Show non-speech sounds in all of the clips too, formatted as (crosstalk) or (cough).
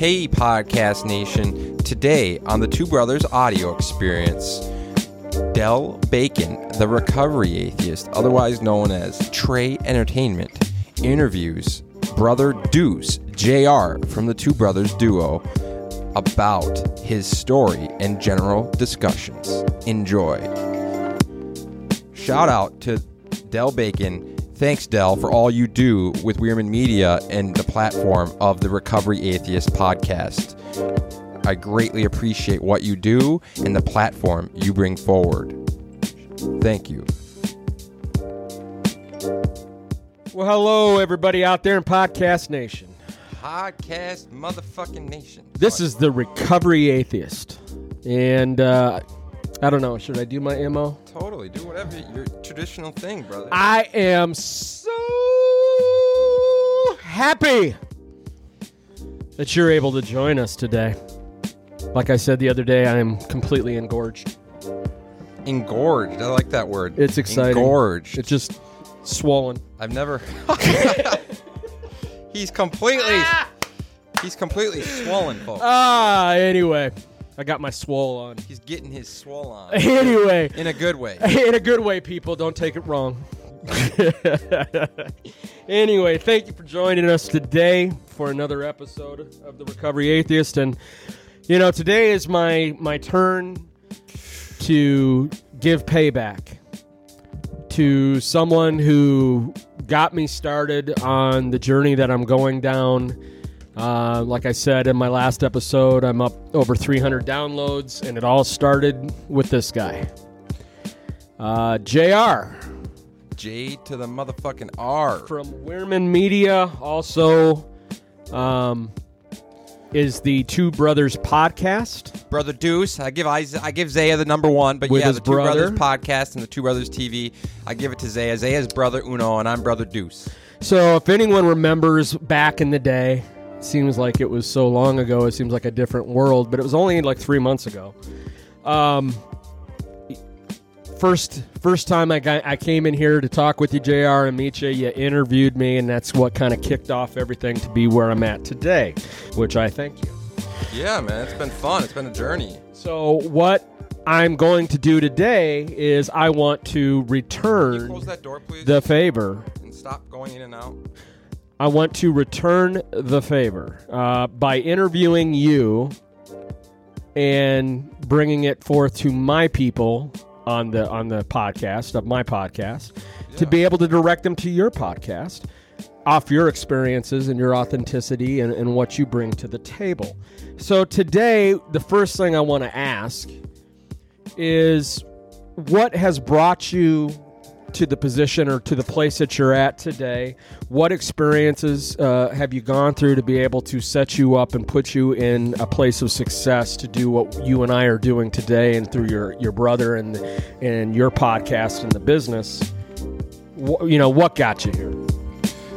Hey, Podcast Nation. Today on the Two Brothers audio experience, Dell Bacon, the recovery atheist, otherwise known as Trey Entertainment, interviews brother Deuce, JR, from the Two Brothers duo about his story and general discussions. Enjoy. Shout out to Dell Bacon. Thanks, Dell, for all you do with Wierman Media and the platform of the Recovery Atheist podcast. I greatly appreciate what you do and the platform you bring forward. Thank you. Well, hello, everybody out there in Podcast Nation. Podcast motherfucking nation. This is the Recovery Atheist. And uh, I don't know, should I do my MO? Totally. Do whatever your traditional thing, brother. I am so happy that you're able to join us today. Like I said the other day, I am completely engorged. Engorged. I like that word. It's exciting. Engorged. It's just swollen. I've never. (laughs) (laughs) he's completely. He's completely swollen, folks. Ah, anyway, I got my swole on. He's getting his swole on (laughs) Anyway, in a good way. (laughs) in a good way, people. Don't take it wrong. (laughs) anyway, thank you for joining us today for another episode of the Recovery Atheist. And you know, today is my my turn to give payback to someone who got me started on the journey that I'm going down. Uh, like I said in my last episode, I'm up over 300 downloads, and it all started with this guy, uh, JR J to the motherfucking R. from Wierman Media. Also, um, is the Two Brothers podcast. Brother Deuce. I give I give Zaya the number one, but With yeah, his the Two brother. Brothers podcast and the Two Brothers TV. I give it to Zaya. Zaya's brother Uno, and I'm brother Deuce. So, if anyone remembers back in the day, seems like it was so long ago. It seems like a different world, but it was only like three months ago. Um, first, first time I got, I came in here to talk with you, Jr. and meet you. You interviewed me, and that's what kind of kicked off everything to be where I'm at today, which I thank you. Yeah, man, it's been fun. It's been a journey. So, what I'm going to do today is I want to return door, the favor and stop going in and out. I want to return the favor uh, by interviewing you and bringing it forth to my people on the on the podcast of my podcast to be able to direct them to your podcast off your experiences and your authenticity and, and what you bring to the table. So today, the first thing I want to ask is what has brought you to the position or to the place that you're at today? What experiences uh, have you gone through to be able to set you up and put you in a place of success to do what you and I are doing today, and through your your brother and and your podcast and the business? Wh- you know what got you here?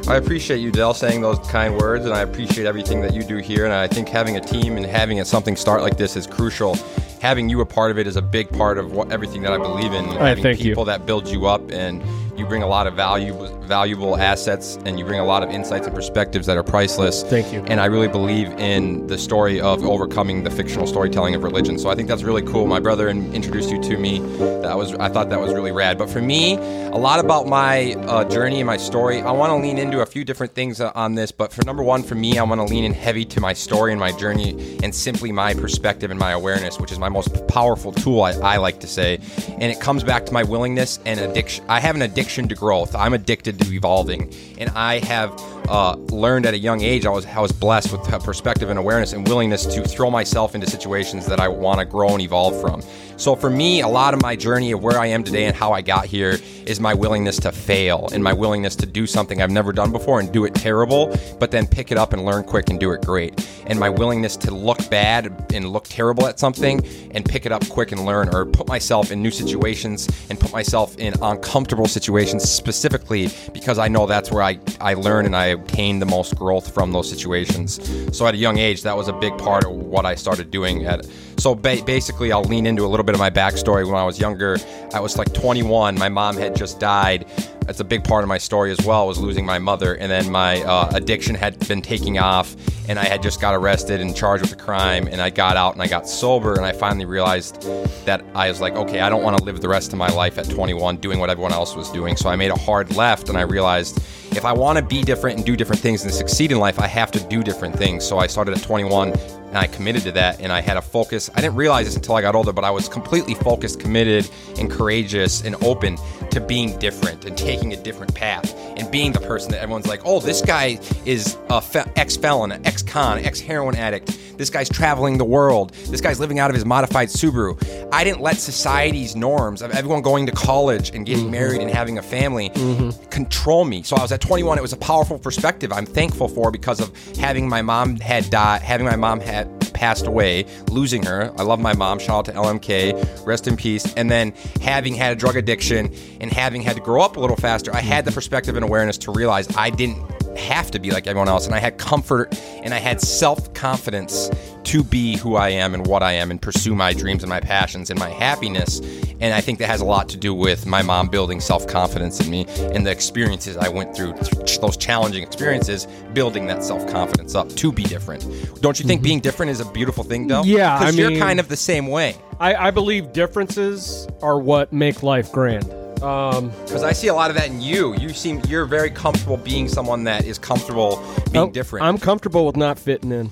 I appreciate you, Dell, saying those kind words, and I appreciate everything that you do here. And I think having a team and having a, something start like this is crucial. Having you a part of it is a big part of what, everything that I believe in. I having thank you. people that build you up, and you bring a lot of value, valuable assets, and you bring a lot of insights and perspectives that are priceless. Thank you. And I really believe in the story of overcoming the fictional storytelling of religion. So I think that's really cool. My brother introduced you to me. That was I thought that was really rad. But for me, a lot about my uh, journey and my story. I want to lean into a few different things uh, on this. But for number one, for me, I want to lean in heavy to my story and my journey, and simply my perspective and my awareness, which is my most powerful tool. I, I like to say, and it comes back to my willingness and addiction. I have an addiction to growth. I'm addicted to evolving, and I have uh, learned at a young age. I was I was blessed with perspective and awareness and willingness to throw myself into situations that I want to grow and evolve from. So for me, a lot of my journey of where I am today and how I got here is my willingness to fail and my willingness to do something I've never done before and do it terrible, but then pick it up and learn quick and do it great. And my willingness to look bad and look terrible at something and pick it up quick and learn or put myself in new situations and put myself in uncomfortable situations specifically because I know that's where I, I learn and I obtain the most growth from those situations. So at a young age, that was a big part of what I started doing at So ba- basically, I'll lean into a little bit of my backstory. When I was younger, I was like 21. My mom had just died. That's a big part of my story as well. Was losing my mother, and then my uh, addiction had been taking off, and I had just got arrested and charged with a crime, and I got out and I got sober, and I finally realized that I was like, okay, I don't want to live the rest of my life at 21 doing what everyone else was doing. So I made a hard left, and I realized if I want to be different and do different things and succeed in life, I have to do different things. So I started at 21 and I committed to that and I had a focus. I didn't realize this until I got older, but I was completely focused, committed, and courageous and open to being different and taking a different path and being the person that everyone's like, oh, this guy is a fe- ex felon, an ex con, ex heroin addict. This guy's traveling the world. This guy's living out of his modified Subaru. I didn't let society's norms of everyone going to college and getting mm-hmm. married and having a family mm-hmm. control me. So I was at 21. It was a powerful perspective. I'm thankful for because of having my mom had died, having my mom had passed away, losing her. I love my mom. Shout out to LMK. Rest in peace. And then having had a drug addiction and having had to grow up a little faster, I had the mm-hmm. perspective and awareness to realize I didn't have to be like everyone else. And I had comfort and I had self confidence to be who I am and what I am and pursue my dreams and my passions and my happiness. And I think that has a lot to do with my mom building self confidence in me and the experiences I went through, those challenging experiences, building that self confidence up to be different. Don't you think mm-hmm. being different is a beautiful thing, though? Yeah, Because you're mean- kind of the same way. I, I believe differences are what make life grand. Um, Because I see a lot of that in you. You seem you're very comfortable being someone that is comfortable being I'm- different. I'm comfortable with not fitting in.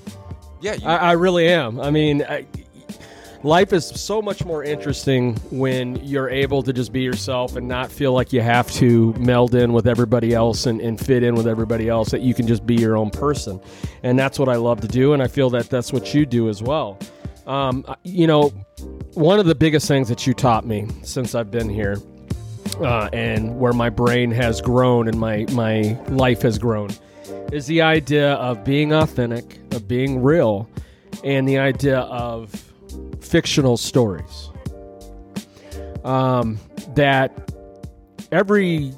yeah, you, I, I really am. I mean, I, life is so much more interesting when you're able to just be yourself and not feel like you have to meld in with everybody else and, and fit in with everybody else, that you can just be your own person. And that's what I love to do. And I feel that that's what you do as well. Um, you know, one of the biggest things that you taught me since I've been here uh, and where my brain has grown and my, my life has grown is the idea of being authentic, of being real, and the idea of fictional stories. Um, that every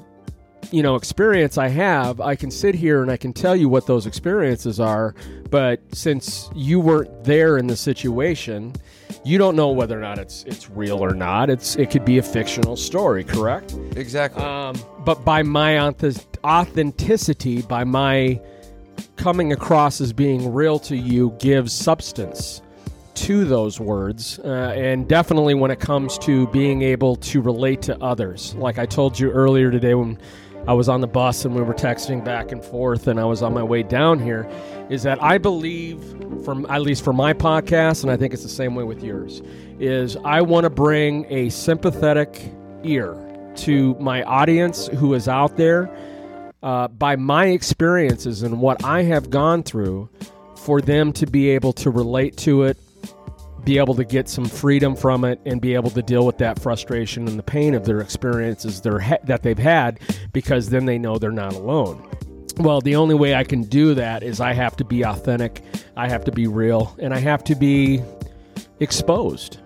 you know experience I have, I can sit here and I can tell you what those experiences are, but since you weren't there in the situation, you don't know whether or not it's it's real or not. It's it could be a fictional story, correct? exactly. Um, but by my authenticity, by my coming across as being real to you, gives substance to those words. Uh, and definitely when it comes to being able to relate to others. Like I told you earlier today when I was on the bus and we were texting back and forth and I was on my way down here, is that I believe, from at least for my podcast, and I think it's the same way with yours, is I want to bring a sympathetic ear to my audience who is out there uh, by my experiences and what I have gone through for them to be able to relate to it, be able to get some freedom from it, and be able to deal with that frustration and the pain of their experiences that they've had because then they know they're not alone. Well, the only way I can do that is I have to be authentic, I have to be real, and I have to be exposed.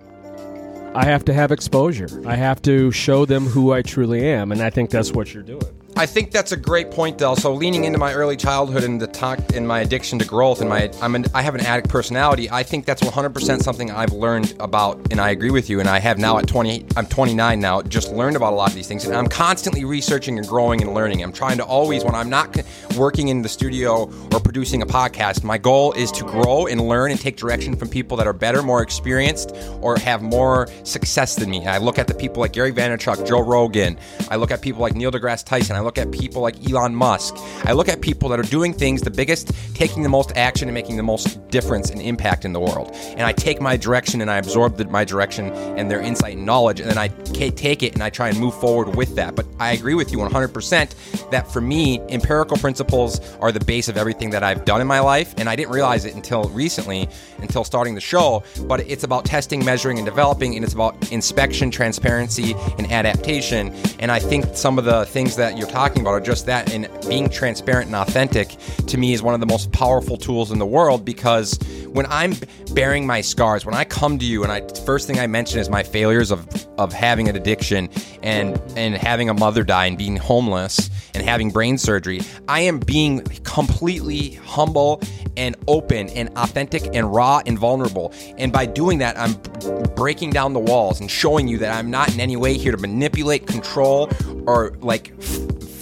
I have to have exposure. I have to show them who I truly am, and I think that's what you're doing. I think that's a great point, Dell. So leaning into my early childhood and the talk and my addiction to growth and my I'm an, I have an addict personality. I think that's 100% something I've learned about, and I agree with you. And I have now at 20, I'm 29 now, just learned about a lot of these things, and I'm constantly researching and growing and learning. I'm trying to always, when I'm not working in the studio or producing a podcast, my goal is to grow and learn and take direction from people that are better, more experienced, or have more success than me. I look at the people like Gary Vaynerchuk, Joe Rogan. I look at people like Neil deGrasse Tyson. I look at people like Elon Musk. I look at people that are doing things the biggest, taking the most action, and making the most difference and impact in the world. And I take my direction and I absorb the, my direction and their insight and knowledge, and then I take it and I try and move forward with that. But I agree with you 100% that for me, empirical principles are the base of everything that I've done in my life. And I didn't realize it until recently, until starting the show. But it's about testing, measuring, and developing, and it's about inspection, transparency, and adaptation. And I think some of the things that you're talking about are just that. And being transparent and authentic to me is one of the most powerful tools in the world because when I'm bearing my scars, when I come to you and I first thing I mention is my failures of of having an addiction and and having a mother die and being homeless and having brain surgery, I am being completely humble and open and authentic and raw and vulnerable. And by doing that, I'm breaking down the walls and showing you that I'm not in any way here to manipulate, control, or like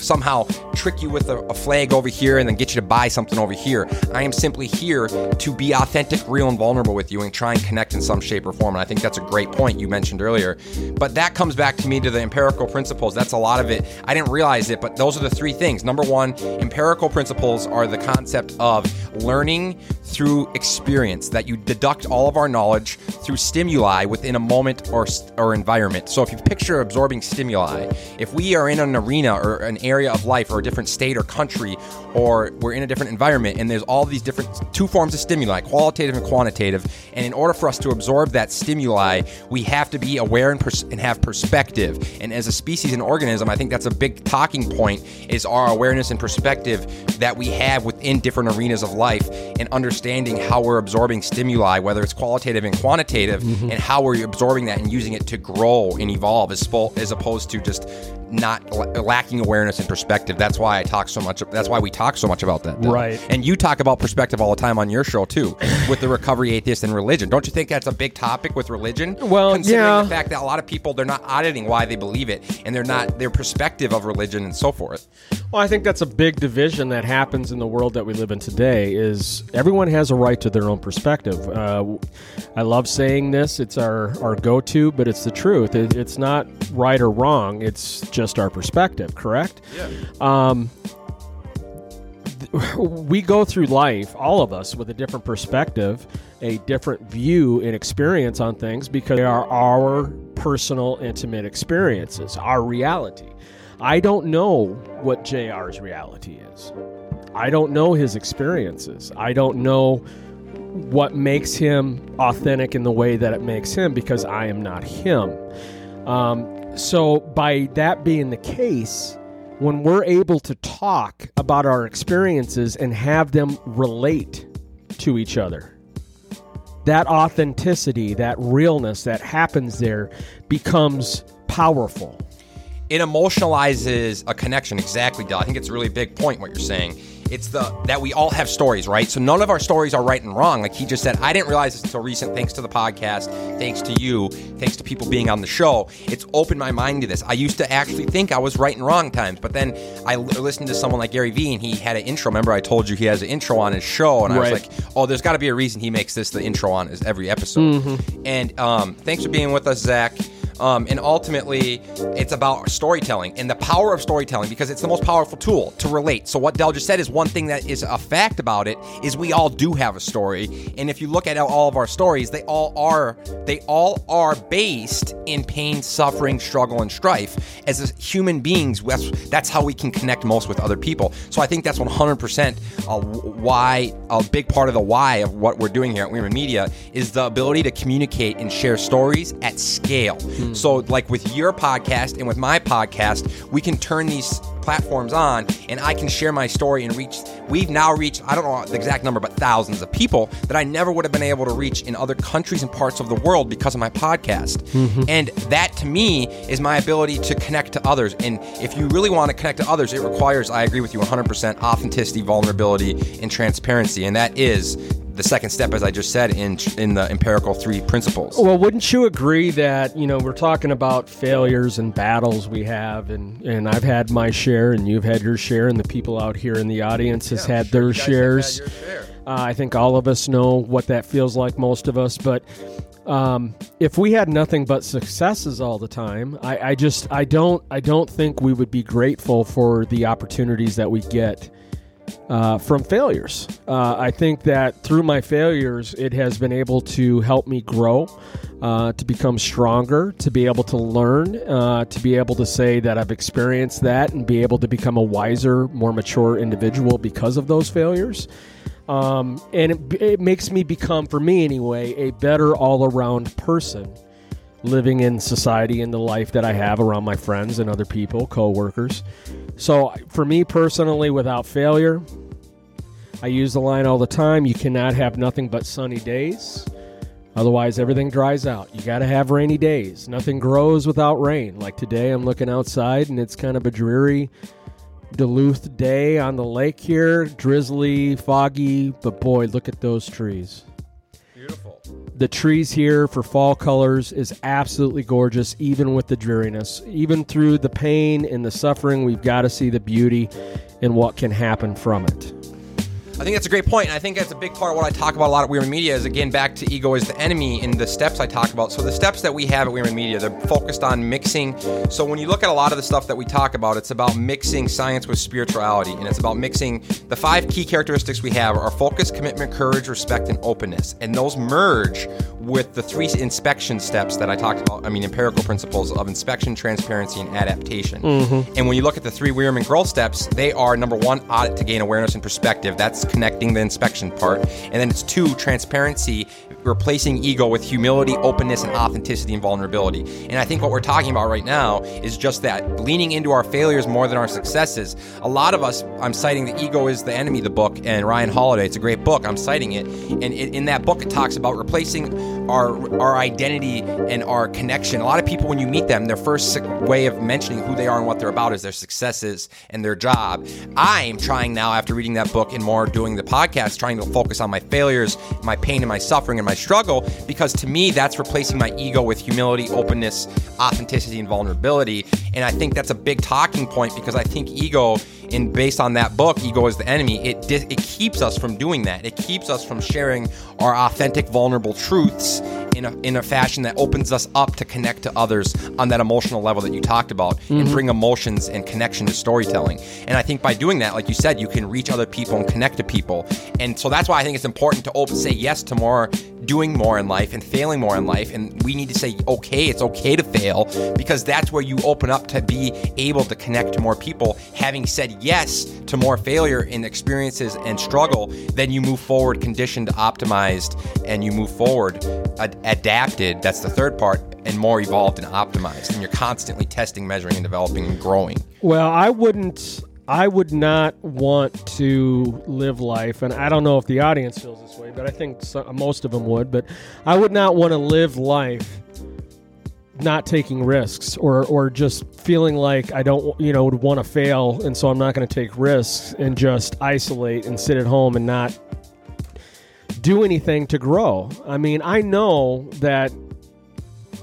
somehow trick you with a, a, flag over here and then get you to buy something over here. I am simply here to be authentic, real, and vulnerable with you and try and connect in some shape or form. And I think that's a great point you mentioned earlier. But that comes back to me to the empirical principles. That's a lot of it. I didn't realize it, but those are the three things. Number one, empirical principles are the concept of learning through experience, that you deduct all of our knowledge through stimuli within a moment or, or environment. So if you picture absorbing stimuli, if we are in an arena or an area of life or a different state or country, or we're in a different environment, and there's all these different two forms of stimuli, qualitative and quantitative. And in order for us to absorb that stimuli, we have to be aware and, pers- and have perspective. And as a species and organism, I think that's a big talking point is our awareness and perspective that we have within different arenas of life and understanding how we're absorbing stimuli, whether it's qualitative and quantitative, mm-hmm. and how we're absorbing that and using it to grow and evolve as, spo- as opposed to just not lacking awareness and perspective. That's why I talk so much. That's why we talk so much about that. Right. And you talk about perspective all the time on your show too, (coughs) with the recovery atheist and religion. Don't you think that's a big topic with religion? Well, considering yeah. the fact that a lot of people they're not auditing why they believe it, and they're not their perspective of religion and so forth. Well, I think that's a big division that happens in the world that we live in today. Is everyone has a right to their own perspective. Uh, I love saying this. It's our our go to, but it's the truth. It, it's not right or wrong. It's just our perspective. Correct? Yeah. Um, (laughs) we go through life, all of us, with a different perspective, a different view and experience on things because they are our personal, intimate experiences, our reality. I don't know what JR's reality is. I don't know his experiences. I don't know what makes him authentic in the way that it makes him because I am not him. Um, so, by that being the case, when we're able to talk about our experiences and have them relate to each other, that authenticity, that realness that happens there becomes powerful. It emotionalizes a connection. Exactly, Dell. I think it's a really big point what you're saying it's the that we all have stories, right? So none of our stories are right and wrong. Like he just said, I didn't realize this until recent, thanks to the podcast, thanks to you, thanks to people being on the show. It's opened my mind to this. I used to actually think I was right and wrong times, but then I listened to someone like Gary Vee and he had an intro. Remember, I told you he has an intro on his show, and right. I was like, oh, there's got to be a reason he makes this the intro on his every episode. Mm-hmm. And um, thanks for being with us, Zach. Um, and ultimately, it's about storytelling and the power of storytelling because it's the most powerful tool to relate. So, what Dell just said is one thing that is a fact about it is we all do have a story. And if you look at all of our stories, they all are they all are based in pain, suffering, struggle, and strife. As human beings, that's, how we can connect most with other people. So, I think that's 100% uh, why a big part of the why of what we're doing here at Wierman Media is the ability to communicate and share stories at scale. Mm-hmm. So, like with your podcast and with my podcast, we can turn these platforms on and I can share my story and reach. We've now reached, I don't know the exact number, but thousands of people that I never would have been able to reach in other countries and parts of the world because of my podcast. Mm-hmm. And that to me is my ability to connect to others. And if you really want to connect to others, it requires, I agree with you 100%, authenticity, vulnerability, and transparency. And that is the second step, as I just said, in in the empirical three principles. Well, wouldn't you agree that you know we're talking about failures and battles we have, and and I've had my share, and you've had your share, and the people out here in the audience has yeah, had sure their shares. Had share. uh, I think all of us know what that feels like. Most of us, but. Um, if we had nothing but successes all the time, I, I just I don't I don't think we would be grateful for the opportunities that we get uh, from failures. Uh, I think that through my failures, it has been able to help me grow, uh, to become stronger, to be able to learn, uh, to be able to say that I've experienced that and be able to become a wiser, more mature individual because of those failures. Um, and it, it makes me become, for me anyway, a better all around person living in society and the life that I have around my friends and other people, coworkers. So for me personally, without failure, I use the line all the time you cannot have nothing but sunny days. Otherwise, everything dries out. You got to have rainy days. Nothing grows without rain. Like today, I'm looking outside and it's kind of a dreary Duluth day on the lake here. Drizzly, foggy, but boy, look at those trees. The trees here for fall colors is absolutely gorgeous, even with the dreariness. Even through the pain and the suffering, we've got to see the beauty and what can happen from it. I think that's a great point, and I think that's a big part of what I talk about a lot at Wierman Media. Is again back to ego is the enemy in the steps I talk about. So the steps that we have at Wierman Media, they're focused on mixing. So when you look at a lot of the stuff that we talk about, it's about mixing science with spirituality, and it's about mixing the five key characteristics we have are focus, commitment, courage, respect, and openness, and those merge with the three inspection steps that I talked about. I mean, empirical principles of inspection, transparency, and adaptation. Mm-hmm. And when you look at the three Wierman growth steps, they are number one, audit to gain awareness and perspective. That's connecting the inspection part. And then it's two, transparency, replacing ego with humility, openness, and authenticity and vulnerability. And I think what we're talking about right now is just that leaning into our failures more than our successes. A lot of us, I'm citing The Ego is the Enemy, the book, and Ryan Holiday. It's a great book. I'm citing it. And in that book, it talks about replacing our, our identity and our connection. A lot of people, when you meet them, their first way of mentioning who they are and what they're about is their successes and their job. I'm trying now, after reading that book and more doing the podcast, trying to focus on my failures, my pain, and my suffering and my struggle because to me, that's replacing my ego with humility, openness, authenticity, and vulnerability. And I think that's a big talking point because I think ego, in based on that book, ego is the enemy. It it keeps us from doing that. It keeps us from sharing our authentic, vulnerable truths in a, in a fashion that opens us up to connect to others on that emotional level that you talked about mm-hmm. and bring emotions and connection to storytelling. And I think by doing that, like you said, you can reach other people and connect to people. And so that's why I think it's important to open, say yes to more doing more in life and failing more in life. And we need to say, okay, it's okay to fail because that's where you open up to be able to connect to more people. Having said yes to more failure in experiences and struggle, then you move forward conditioned, optimized, and you move forward ad- adapted. That's the third part and more evolved and optimized. And you're constantly testing, measuring, and developing and growing. Well, I wouldn't I would not want to live life, and I don't know if the audience feels this way, but I think most of them would. But I would not want to live life not taking risks or or just feeling like I don't you know would want to fail, and so I'm not going to take risks and just isolate and sit at home and not do anything to grow. I mean, I know that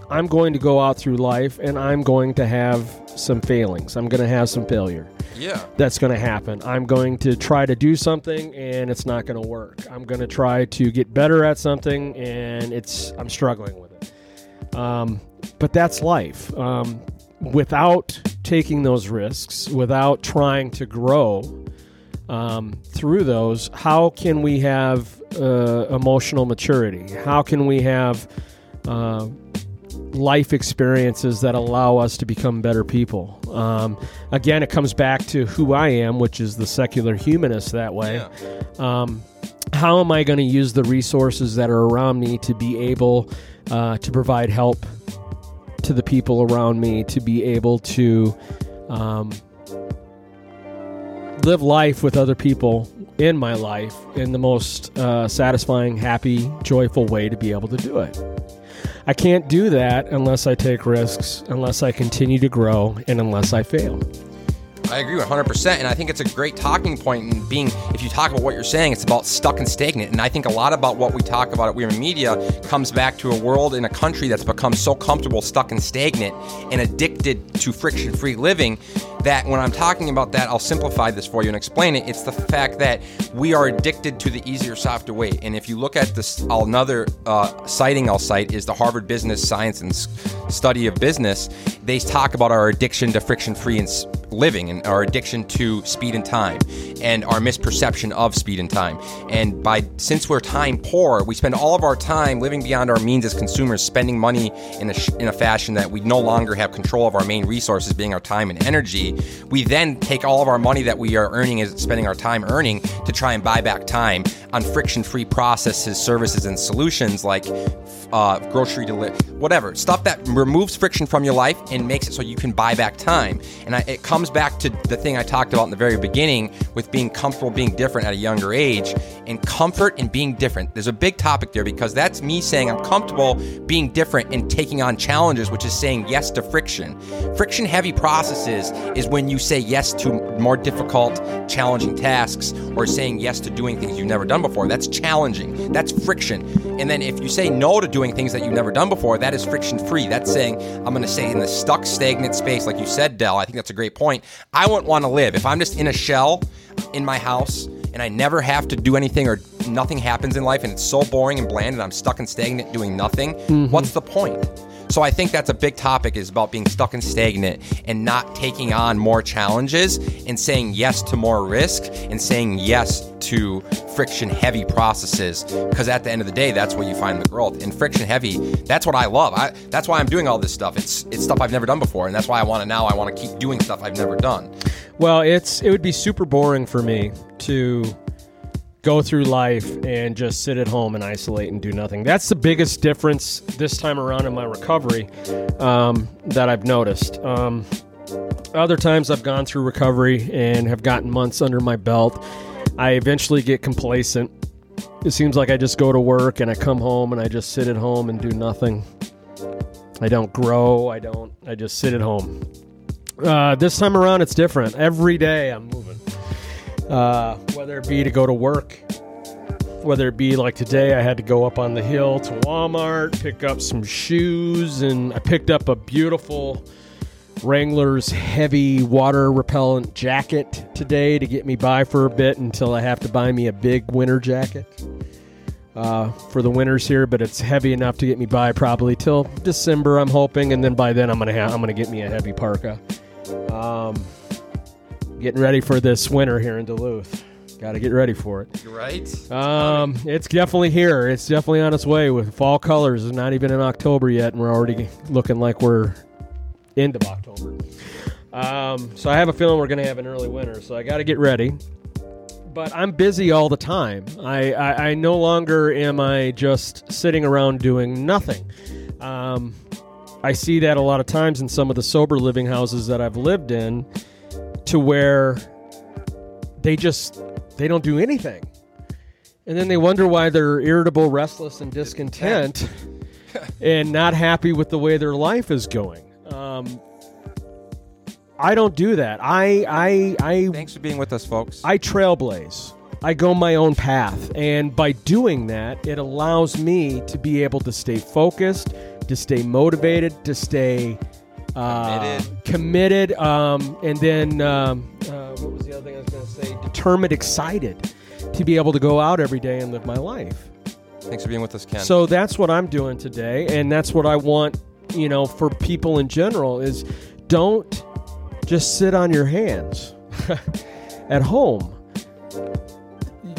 I'm going to go out through life and I'm going to have some failings. I'm going to have some failure. Yeah. That's going to happen. I'm going to try to do something and it's not going to work. I'm going to try to get better at something and it's I'm struggling with it. Um, but that's life. Um, without taking those risks, without trying to grow um, through those, how can we have uh, emotional maturity? How can we have uh, life experiences that allow us to become better people. Um, again, it comes back to who I am, which is the secular humanist that way. Yeah. Um, how am I going to use the resources that are around me to be able uh, to provide help to the people around me, to be able to um, live life with other people in my life in the most uh, satisfying, happy, joyful way to be able to do it? I can't do that unless I take risks, unless I continue to grow, and unless I fail. I agree 100%. And I think it's a great talking point in being, if you talk about what you're saying, it's about stuck and stagnant. And I think a lot about what we talk about at Wierman Media comes back to a world in a country that's become so comfortable, stuck and stagnant, and addicted to friction free living that when I'm talking about that, I'll simplify this for you and explain it. It's the fact that we are addicted to the easier, softer way. And if you look at this, another uh, citing I'll cite is the Harvard Business Science and Study of Business. They talk about our addiction to friction free and living and our addiction to speed and time and our misperception of speed and time. And by since we're time poor, we spend all of our time living beyond our means as consumers, spending money in a, in a fashion that we no longer have control of our main resources, being our time and energy. We then take all of our money that we are earning as spending our time earning to try and buy back time on friction-free processes, services, and solutions like uh, grocery delivery, whatever stuff that removes friction from your life and makes it so you can buy back time. And I, it comes back to the thing I talked about in the very beginning with being comfortable being different at a younger age and comfort in being different. There's a big topic there because that's me saying I'm comfortable being different and taking on challenges, which is saying yes to friction. Friction heavy processes is when you say yes to more difficult, challenging tasks or saying yes to doing things you've never done before. That's challenging. That's friction. And then if you say no to doing things that you've never done before, that is friction free. That's saying, I'm going to stay in the stuck, stagnant space, like you said, Dell, I think that's a great point. I wouldn't want to live. If I'm just in a shell in my house and I never have to do anything or nothing happens in life and it's so boring and bland and I'm stuck and stagnant doing nothing, mm-hmm. what's the point? So I think that's a big topic is about being stuck and stagnant and not taking on more challenges and saying yes to more risk and saying yes to friction heavy processes because at the end of the day that's where you find the growth. And friction heavy, that's what I love. I, that's why I'm doing all this stuff. It's it's stuff I've never done before and that's why I want to now I want to keep doing stuff I've never done. Well, it's it would be super boring for me to go through life and just sit at home and isolate and do nothing. That's the biggest difference this time around in my recovery um, that I've noticed. Um, other times I've gone through recovery and have gotten months under my belt. I eventually get complacent. It seems like I just go to work and I come home and I just sit at home and do nothing. I don't grow. I don't. I just sit at home. Uh, this time around, it's different. Every day I'm moving uh, whether it be to go to work, whether it be like today, I had to go up on the hill to Walmart, pick up some shoes, and I picked up a beautiful Wrangler's heavy water repellent jacket today to get me by for a bit until I have to buy me a big winter jacket. Uh, for the winters here, but it's heavy enough to get me by probably till December. I'm hoping, and then by then I'm gonna have I'm gonna get me a heavy parka. Getting ready for this winter here in Duluth. Got to get ready for it. You're right. Um, it's definitely here. It's definitely on its way with fall colors. It's not even in October yet, and we're already looking like we're end of October. Um, so I have a feeling we're going to have an early winter. So I got to get ready. But I'm busy all the time. I, I, I no longer am I just sitting around doing nothing. Um, I see that a lot of times in some of the sober living houses that I've lived in to where they just they don't do anything. And then they wonder why they're irritable restless and discontent (laughs) and not happy with the way their life is going. Um, i don't do that. I i i thanks for being with us folks. I trailblaze. I go my own path. And by doing that it allows me to be able to stay focused to stay motivated to stay uh, committed, committed um, and then um, uh, what was the other thing I was going to say? Determined, excited to be able to go out every day and live my life. Thanks for being with us, Ken. So that's what I'm doing today, and that's what I want, you know, for people in general is don't just sit on your hands (laughs) at home.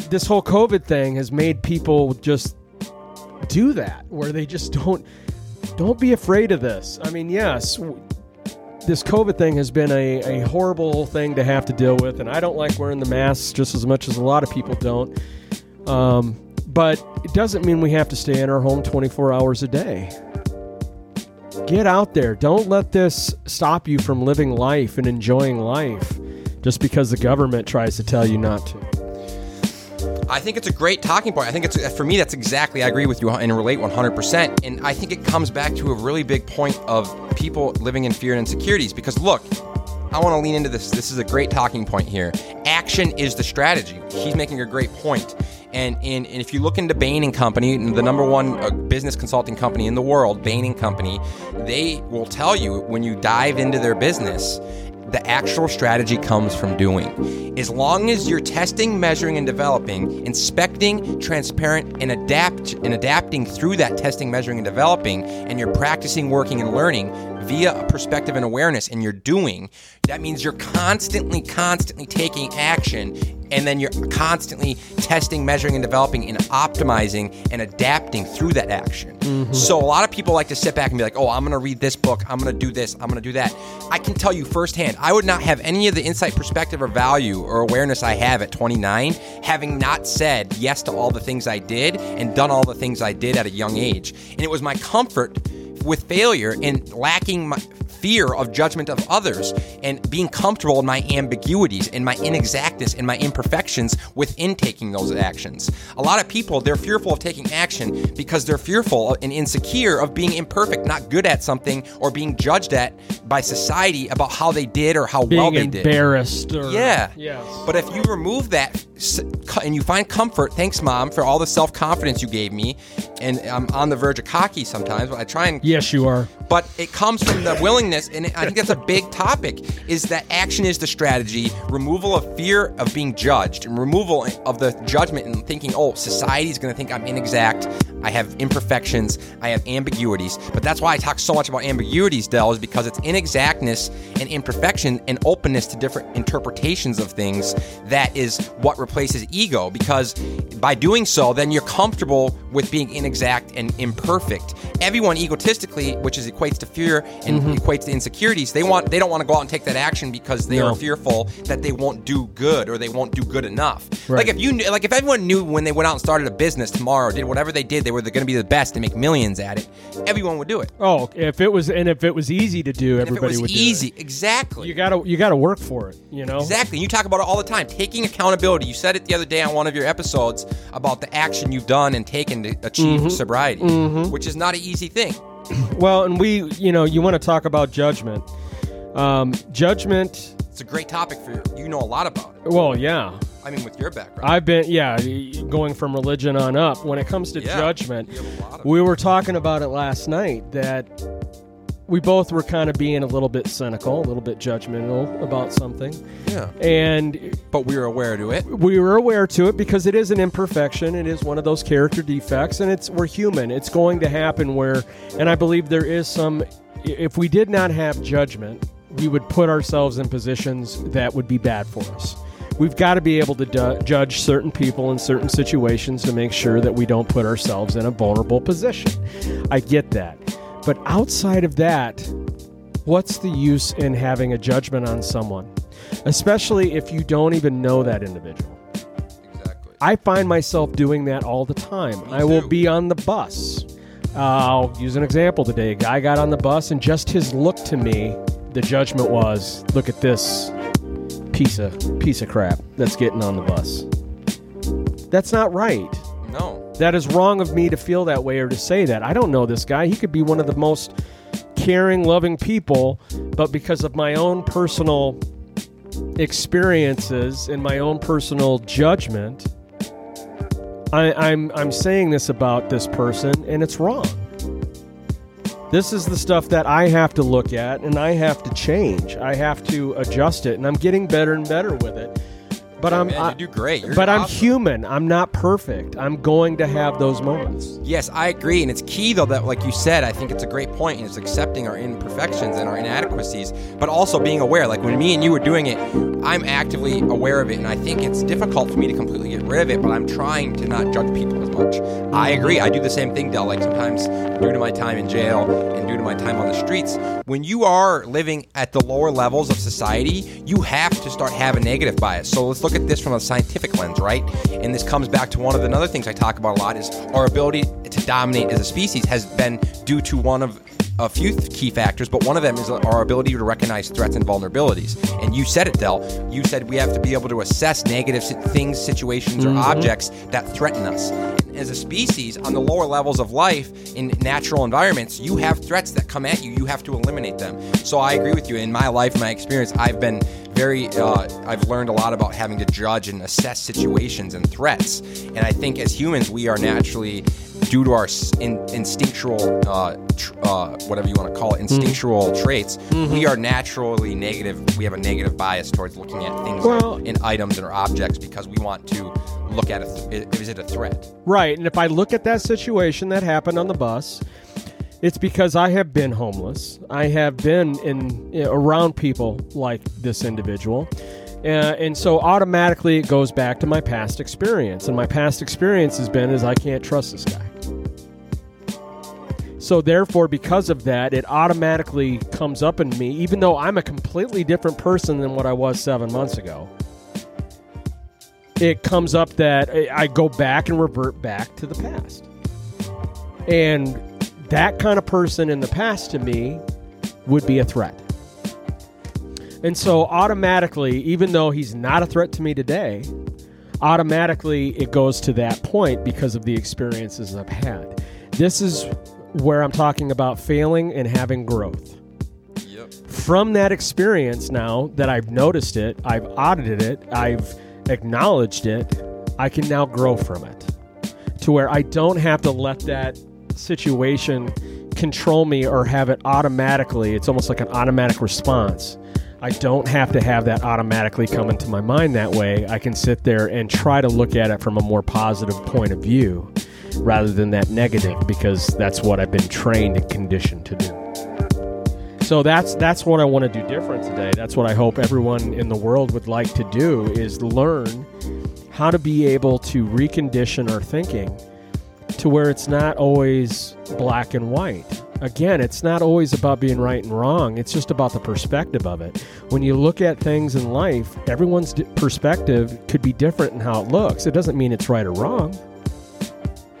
This whole COVID thing has made people just do that, where they just don't don't be afraid of this. I mean, yes, this COVID thing has been a, a horrible thing to have to deal with, and I don't like wearing the masks just as much as a lot of people don't. Um, but it doesn't mean we have to stay in our home 24 hours a day. Get out there. Don't let this stop you from living life and enjoying life just because the government tries to tell you not to. I think it's a great talking point. I think it's for me. That's exactly. I agree with you and relate 100%. And I think it comes back to a really big point of people living in fear and insecurities. Because look, I want to lean into this. This is a great talking point here. Action is the strategy. He's making a great point. And, and, and if you look into Bain and Company, the number one uh, business consulting company in the world, Bain and Company, they will tell you when you dive into their business the actual strategy comes from doing. As long as you're testing, measuring, and developing, inspecting, transparent, and adapt and adapting through that testing, measuring, and developing, and you're practicing, working, and learning via a perspective and awareness, and you're doing, that means you're constantly, constantly taking action and then you're constantly testing, measuring, and developing and optimizing and adapting through that action. Mm-hmm. So a lot of people like to sit back and be like, "Oh, I'm going to read this book. I'm going to do this. I'm going to do that." I can tell you firsthand, I would not have any of the insight, perspective, or value or awareness I have at 29, having not said yes to all the things I did and done all the things I did at a young age. And it was my comfort with failure and lacking my fear of judgment of others and being comfortable in my ambiguities and my inexactness and my imperfections within taking those actions. A lot of people, they're fearful of taking action because they're fearful and insecure of being imperfect, not good at something, or being judged at by society about how they did or how Being well they did. embarrassed. Or, Yeah. Yes. But if you remove that and you find comfort, thanks, mom, for all the self confidence you gave me. And I'm on the verge of cocky sometimes, but I try and. Yes, you are. But it comes from the willingness, and I think that's a big topic. Is that action is the strategy, removal of fear of being judged, and removal of the judgment and thinking, oh, society is going to think I'm inexact. I have imperfections. I have ambiguities. But that's why I talk so much about ambiguities, Dell, is because it's inexactness and imperfection and openness to different interpretations of things that is what replaces ego. Because by doing so, then you're comfortable with being inexact and imperfect. Everyone egotistically, which is equates to fear and equates to insecurities, they want they don't want to go out and take that action because they No. are fearful that they won't do good or they won't do good enough. Right. Like if you knew, like if everyone knew when they went out and started a business tomorrow, did whatever they did, they were going to be the best and make millions at it. Everyone would do it. Oh, if it was and if it was easy to do, And if it everybody was would easy, exactly. You gotta you gotta work for it. You know. Exactly. You talk about it all the time. Taking accountability. You said it the other day on one of your episodes about the action you've done and taken to achieve Mm-hmm. sobriety, which is not an easy thing. (clears throat) Well, and we, you know, you want to talk about judgment. Um, judgment. It's a great topic for you. You know a lot about it. Well, yeah. I mean, with your background. I've been, yeah, going from religion on up. When it comes to Yeah, judgment, you have a lot of we were talking about it last night that we both were kind of being a little bit cynical, a little bit judgmental about something. yeah. And But we were aware to it. we were aware to it because it is an imperfection. It is one of those character defects, and it's we're human. It's going to happen where, and I believe there is some. If we did not have judgment, we would put ourselves in positions that would be bad for us. We've got to be able to du- judge certain people in certain situations to make sure that we don't put ourselves in a vulnerable position. I get that. But outside of that, what's the use in having a judgment on someone? Especially if you don't even know that individual. Exactly. I find myself doing that all the time. I will too. be on the bus. Uh, I'll use an example today. A guy got on the bus, and just his look to me, the judgment was, "Look at this piece of piece of crap that's getting on the bus." That's not right. No. That is wrong of me to feel that way or to say that. I don't know this guy. He could be one of the most caring, loving people, but because of my own personal experiences and my own personal judgment, I, I'm I'm saying this about this person, and it's wrong. This is the stuff that I have to look at, and I have to change. I have to adjust it, and I'm getting better and better with it. But I'm Man, I- you do great. You're but I'm human. I'm not perfect. I'm going to have those moments. Yes, I agree, and it's key though that, like you said, I think it's a great point, and it's accepting our imperfections and our inadequacies, but also being aware. Like when me and you were doing it, I'm actively aware of it, and I think it's difficult for me to completely get rid of it. But I'm trying to not judge people as much. I agree. I do the same thing, Dell. Like sometimes, due to my time in jail and due to my time on the streets, when you are living at the lower levels of society, you have to start having negative bias. So let's look at this from a scientific lens, right? And this comes back to one of the other things I talk about a lot is our ability to dominate as a species has been due to one of a few key factors, but one of them is our ability to recognize threats and vulnerabilities. And you said it, Dell. You said we have to be able to assess negative things, situations, or mm-hmm. objects that threaten us. And as a species, on the lower levels of life in natural environments, you have threats that come at you. You have to eliminate them. So I agree with you. In my life, my experience, I've been very uh, i've learned a lot about having to judge and assess situations and threats. And i think as humans we are naturally due to our in, instinctual uh, tr- uh, whatever you want to call it instinctual traits we are naturally negative. We have a negative bias towards looking at things Well- in items or objects because we want to look at it th- is it a threat? Right. And if I look at that situation that happened on the bus, it's because I have been homeless. I have been in around people like this individual. Uh, and so automatically it goes back to my past experience. And my past experience has been is I can't trust this guy. So therefore, because of that, it automatically comes up in me, even though I'm a completely different person than what I was seven months ago. It comes up that I go back and revert back to the past. And that kind of person in the past to me would be a threat. And so automatically, even though he's not a threat to me today, automatically it goes to that point because of the experiences I've had. This is where I'm talking about failing and having growth. Yep. From that experience now that I've noticed it, I've audited it, I've acknowledged it, I can now grow from it to where I don't have to let that situation control me or have it automatically. It's almost like an automatic response. I don't have to have that automatically come into my mind that way. I can sit there and try to look at it from a more positive point of view rather than that negative because that's what I've been trained and conditioned to do. So that's that's what I want to do different today. That's what I hope everyone in the world would like to do is learn how to be able to recondition our thinking to where it's not always black and white. Again, it's not always about being right and wrong. It's just about the perspective of it. When you look at things in life, everyone's perspective could be different in how it looks. It doesn't mean it's right or wrong.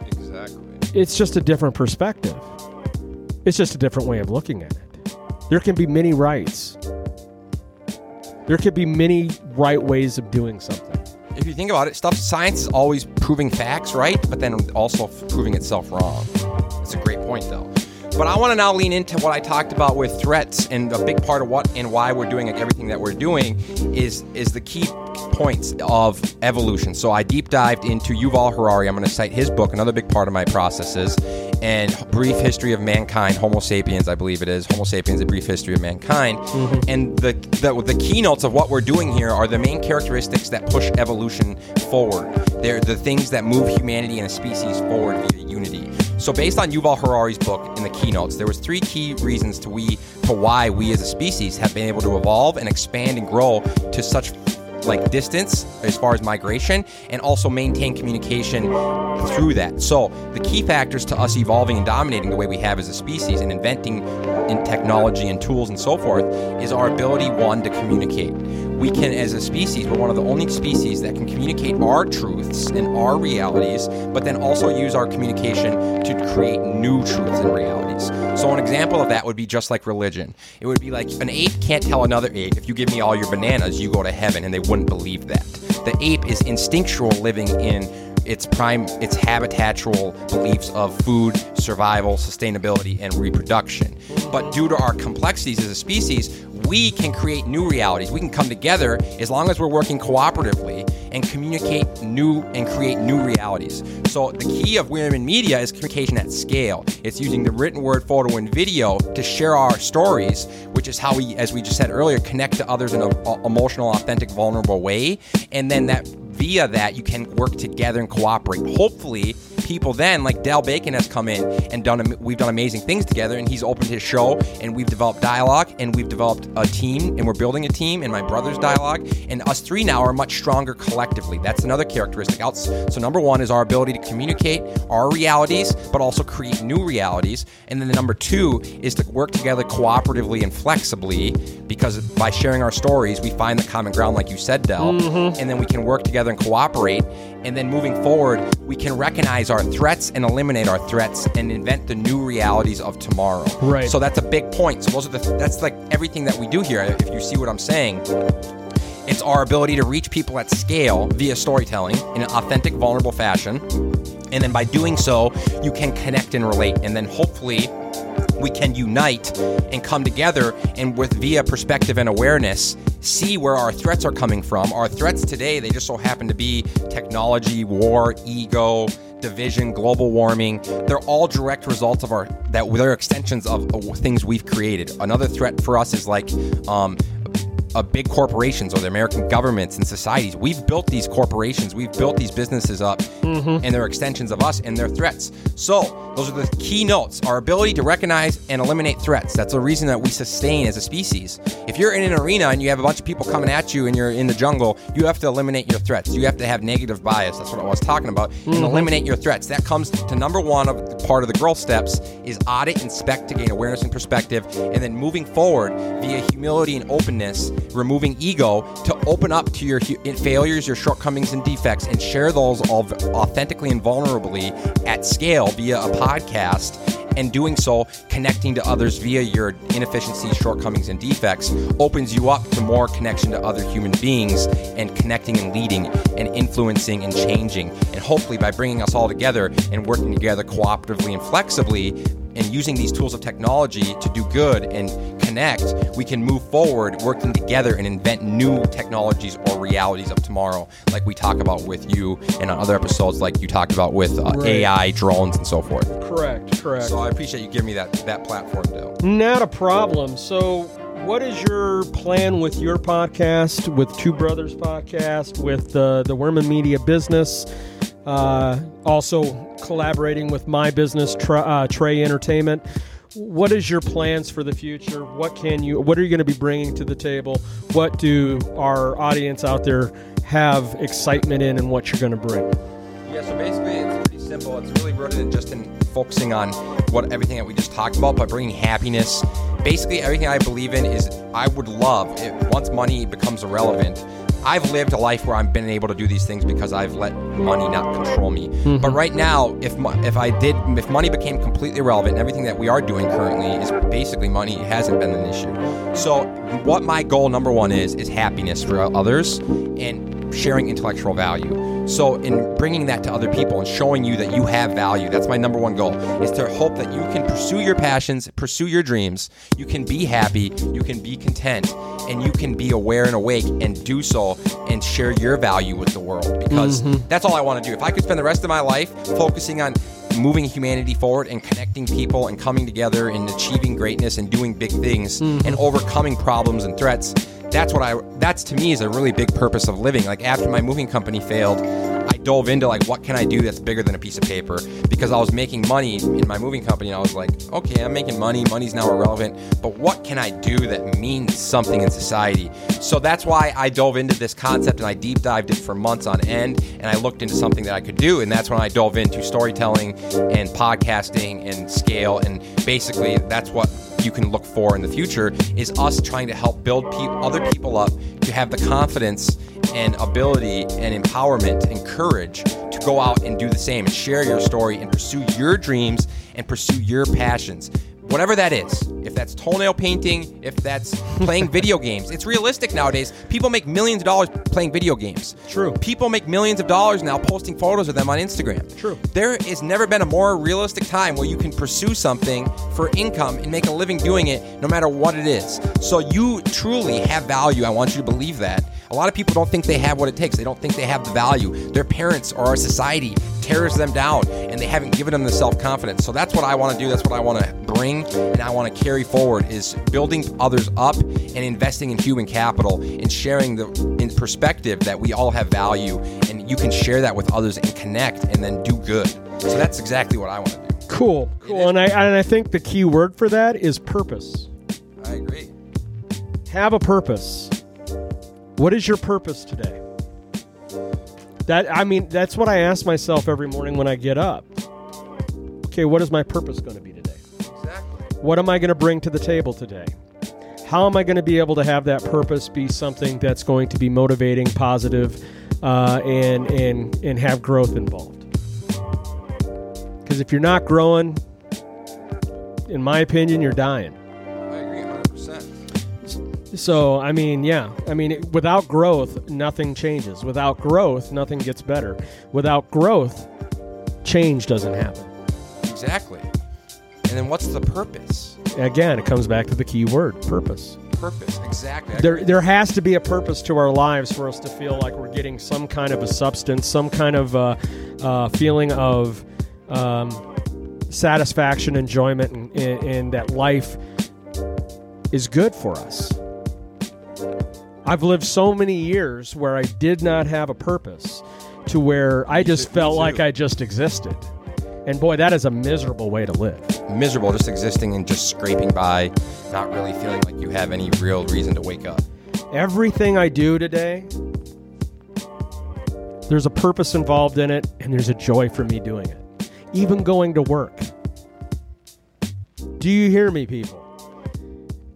Exactly. It's just a different perspective. It's just a different way of looking at it. There can be many rights. There could be many right ways of doing something. If you think about it, stuff science is always proving facts, right? But then also proving itself wrong. It's a great point, though. But I want to now lean into what I talked about with threats, and a big part of what and why we're doing everything that we're doing is is the key points of evolution. So I deep dived into Yuval Harari. I'm going to cite his book. Another big part of my processes and brief history of mankind, Homo sapiens, I believe it is Homo sapiens: A Brief History of Mankind. Mm-hmm. And the, the the keynotes of what we're doing here are the main characteristics that push evolution forward. They're the things that move humanity and a species forward via unity. So based on Yuval Harari's book in the keynotes, there was three key reasons to we to why we as a species have been able to evolve and expand and grow to such like distance as far as migration and also maintain communication through that. So the key factors to us evolving and dominating the way we have as a species and inventing in technology and tools and so forth is our ability one to communicate. We can as a species, we're one of the only species that can communicate our truths and our realities, but then also use our communication to create new truths and realities. So an example of that would be just like religion. It would be like an ape can't tell another ape, if you give me all your bananas, you go to heaven, and they wouldn't believe that. The ape is instinctual living in its prime its habitatual beliefs of food, survival, sustainability, and reproduction. But due to our complexities as a species, we can create new realities. We can come together as long as we're working cooperatively and communicate new and create new realities. So the key of Wierman Media is communication at scale. It's using the written word, photo, and video to share our stories, which is how we, as we just said earlier, connect to others in an emotional, authentic, vulnerable way. And then that via that you can work together and cooperate. Hopefully, people then like Dell Bacon has come in and done we've done amazing things together and he's opened his show and we've developed dialogue and we've developed a team and we're building a team and my brother's dialogue and us three now are much stronger collectively. That's another characteristic. So number 1 is our ability to communicate our realities but also create new realities and then the number 2 is to work together cooperatively and flexibly because by sharing our stories we find the common ground like you said Dell Mm-hmm. and then we can work together and cooperate and then moving forward we can recognize our threats and eliminate our threats and invent the new realities of tomorrow. Right. so that's a big point. So those are the that's like everything that we do here if you see what i'm saying. It's our ability to reach people at scale via storytelling in an authentic vulnerable fashion. And then by doing so you can connect and relate. And then hopefully we can unite and come together and with via perspective and awareness see where our threats are coming from. Our threats today they just so happen to be technology war ego division global warming. They're all direct results of our that they're extensions of, things we've created. Another threat for us is like um, uh, big corporations or the American governments and societies. We've built these corporations, we've built these businesses up, and they're extensions of us and they're threats. So, those are the key notes our ability to recognize and eliminate threats. That's the reason that we sustain as a species. If you're in an arena and you have a bunch of people coming at you and you're in the jungle, you have to eliminate your threats. You have to have negative bias. That's what I was talking about. And eliminate your threats. That comes to number one of the part of the growth steps is audit, inspect to gain awareness and perspective, and then moving forward via humility and openness, removing ego to open up to your failures, your shortcomings, and defects, and share those all authentically and vulnerably at scale via a podcast. And doing so, connecting to others via your inefficiencies, shortcomings, and defects opens you up to more connection to other human beings and connecting and leading and influencing and changing. And hopefully, by bringing us all together and working together cooperatively and flexibly, and using these tools of technology to do good and connect, we can move forward working together and invent new technologies or realities of tomorrow, like we talk about with you and on other episodes, like you talked about with uh, Right. AI, drones, and so forth. Correct, correct. So I appreciate you giving me that that platform, Dale. Not a problem. So, what is your plan with your podcast, with Two Brothers podcast, with uh, the Wierman Media business? Uh, also collaborating with my business, Tra- uh, Trey Entertainment. What is your plans for the future? What can you? What are you going to be bringing to the table? What do our audience out there have excitement in, and what you're going to bring? Yeah, so basically it's pretty simple. It's really rooted in just in focusing on what everything that we just talked about, but bringing happiness. Basically, everything I believe in is I would love if once money becomes irrelevant. I've lived a life where I've been able to do these things because I've let money not control me. Mm-hmm. But right now, if mo- if I did, if money became completely irrelevant, and everything that we are doing currently is basically money hasn't been an issue. So, what my goal number one is is happiness for others and sharing intellectual value. So, in bringing that to other people and showing you that you have value, that's my number one goal, is to hope that you can pursue your passions, pursue your dreams, you can be happy, you can be content, and you can be aware and awake and do so and share your value with the world. Because mm-hmm. that's all I want to do. If I could spend the rest of my life focusing on moving humanity forward and connecting people and coming together and achieving greatness and doing big things mm-hmm. and overcoming problems and threats that's what I that's to me is a really big purpose of living. Like after my moving company failed, I dove into like what can I do that's bigger than a piece of paper because I was making money in my moving company and I was like, okay, I'm making money, money's now irrelevant, but what can I do that means something in society? So that's why I dove into this concept and I deep dived it for months on end and I looked into something that I could do and that's when I dove into storytelling and podcasting and scale and basically that's what you can look for in the future is us trying to help build pe- other people up to have the confidence and ability and empowerment and courage to go out and do the same and share your story and pursue your dreams and pursue your passions. Whatever that is, if that's toenail painting, if that's playing video games, it's realistic nowadays. People make millions of dollars playing video games. True. People make millions of dollars now posting photos of them on Instagram. True. There has never been a more realistic time where you can pursue something for income and make a living doing it no matter what it is. So you truly have value. I want you to believe that. A lot of people don't think they have what it takes. They don't think they have the value. Their parents or our society tears them down and they haven't given them the self-confidence. So that's what I want to do. That's what I want to bring and I want to carry forward is building others up and investing in human capital and sharing the in perspective that we all have value and you can share that with others and connect and then do good. So that's exactly what I want to do. Cool, cool. And I and I think the key word for that is purpose. I agree. Have a purpose. What is your purpose today? That I mean, that's what I ask myself every morning when I get up. Okay, what is my purpose going to be today? Exactly. What am I going to bring to the table today? How am I going to be able to have that purpose be something that's going to be motivating, positive, uh, and and and have growth involved? Because if you're not growing, in my opinion, you're dying. I agree 100%. So, I mean, yeah. I mean, it- without growth, nothing changes. Without growth, nothing gets better. Without growth, change doesn't happen. Exactly. And then what's the purpose? Again, it comes back to the key word purpose. Purpose. Exactly. There, there has to be a purpose to our lives for us to feel like we're getting some kind of a substance, some kind of uh, uh, feeling of um, satisfaction, enjoyment, and, and, and that life is good for us. I've lived so many years where I did not have a purpose to where I just felt like I just existed. And boy, that is a miserable way to live. Miserable, just existing and just scraping by, not really feeling like you have any real reason to wake up. Everything I do today, there's a purpose involved in it, and there's a joy for me doing it. Even going to work. Do you hear me, people?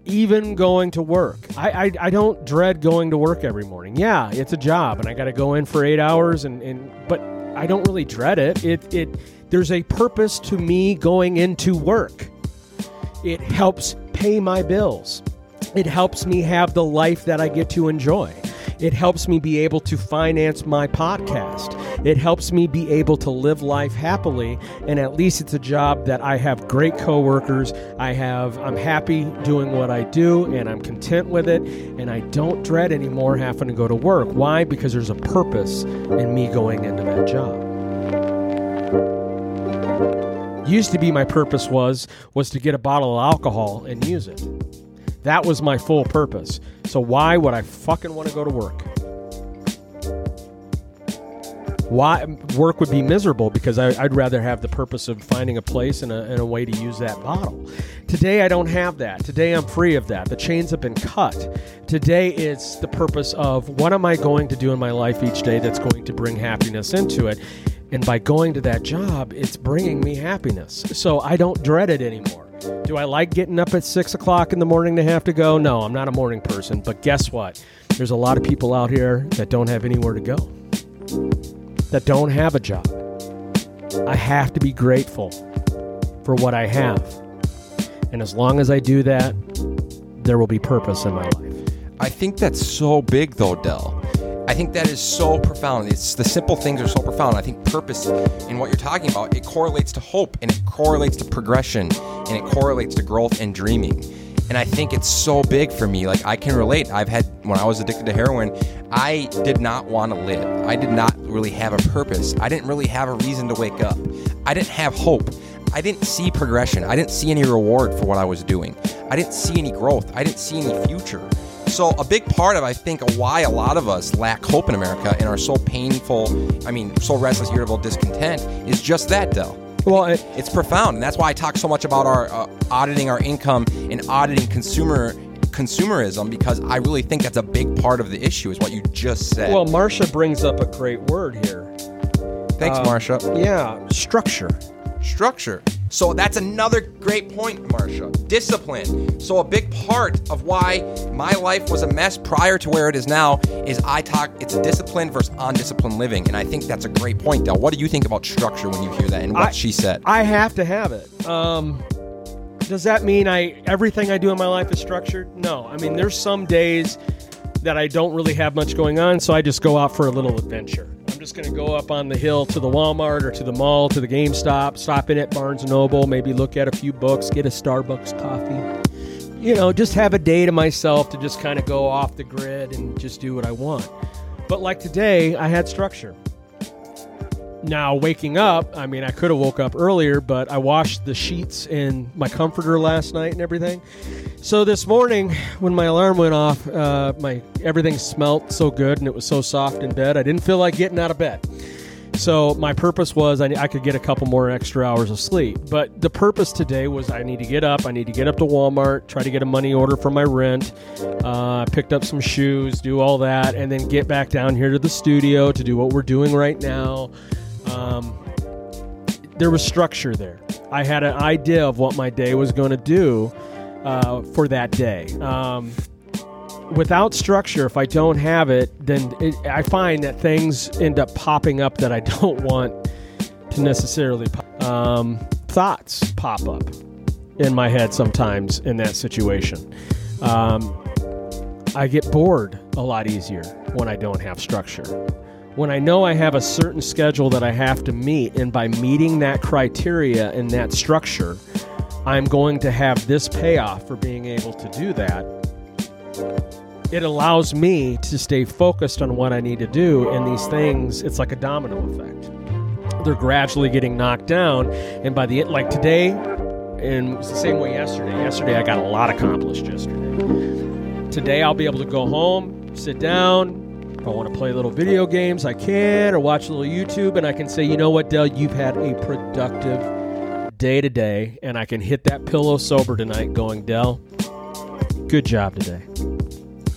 Even going to work. I, I, I don't dread going to work every morning. Yeah, it's a job, and I got to go in for eight hours, and, and but I don't really dread it. It it there's a purpose to me going into work. It helps pay my bills. It helps me have the life that I get to enjoy. It helps me be able to finance my podcast. It helps me be able to live life happily and at least it's a job that I have great coworkers. I have I'm happy doing what I do and I'm content with it and I don't dread anymore having to go to work. Why? Because there's a purpose in me going into that job used to be my purpose was was to get a bottle of alcohol and use it that was my full purpose. So why would i fucking want to go to work? Why work would be miserable because I, i'd rather have the purpose of finding a place and a, and a way to use that bottle. Today i don't have that. Today i'm free of that. The chains have been cut. Today it's the purpose of what am i going to do in my life each day that's going to bring happiness into it? And by going to that job, it's bringing me happiness. So I don't dread it anymore. Do I like getting up at six o'clock in the morning to have to go? No, I'm not a morning person. But guess what? There's a lot of people out here that don't have anywhere to go, that don't have a job. I have to be grateful for what I have. And as long as I do that, there will be purpose in my life. I think that's so big, though, Dell. I think that is so profound. It's the simple things are so profound. I think purpose in what you're talking about it correlates to hope, and it correlates to progression, and it correlates to growth and dreaming. And I think it's so big for me. Like I can relate. I've had when I was addicted to heroin, I did not want to live. I did not really have a purpose. I didn't really have a reason to wake up. I didn't have hope. I didn't see progression. I didn't see any reward for what I was doing. I didn't see any growth. I didn't see any future. So a big part of I think why a lot of us lack hope in America and are so painful, I mean, so restless, irritable, discontent is just that, Dell. Well, it, It's profound, and that's why I talk so much about our uh, auditing our income and auditing consumer consumerism because I really think that's a big part of the issue is what you just said. well, Marsha brings up a great word here. thanks, um, Marsha. Yeah, structure. structure. So that's another great point, Marsha. Discipline. So a big part of why my life was a mess prior to where it is now is I talk. It's discipline versus undisciplined living, and I think that's a great point, Dell. What do you think about structure when you hear that and what I- she said? I have to have it. Um, does that mean I everything I do in my life is structured? No. I mean, there's some days that I don't really have much going on, so I just go out for a little adventure. I'm just going to go up on the hill to the Walmart or to the mall, to the GameStop, stop in at Barnes Noble, maybe look at a few books, get a Starbucks coffee. You know, just have a day to myself to just kind of go off the grid and just do what I want. But like today, I had structure. Now, waking up, I mean, I could have woke up earlier, but I washed the sheets in my comforter last night and everything. So this morning, when my alarm went off, uh, my everything smelt so good and it was so soft in bed. I didn't feel like getting out of bed. So my purpose was I, I could get a couple more extra hours of sleep. But the purpose today was I need to get up. I need to get up to Walmart, try to get a money order for my rent. Uh, picked up some shoes, do all that, and then get back down here to the studio to do what we're doing right now. Um, there was structure there. I had an idea of what my day was going to do uh, for that day. Um, without structure, if I don't have it, then it, I find that things end up popping up that I (laughs) don't want to necessarily. Pop. Um, thoughts pop up in my head sometimes in that situation. Um, I get bored a lot easier when I don't have structure. When I know I have a certain schedule that I have to meet, and by meeting that criteria and that structure, I'm going to have this payoff for being able to do that. It allows me to stay focused on what I need to do, and these things, it's like a domino effect. They're gradually getting knocked down, and by the end, like today, and it was the same way yesterday. Yesterday, I got a lot accomplished yesterday. Today, I'll be able to go home, sit down. If I want to play little video games, I can, or watch a little YouTube, and I can say, you know what, Dell, you've had a productive day today, and I can hit that pillow sober tonight going, Dell, good job today.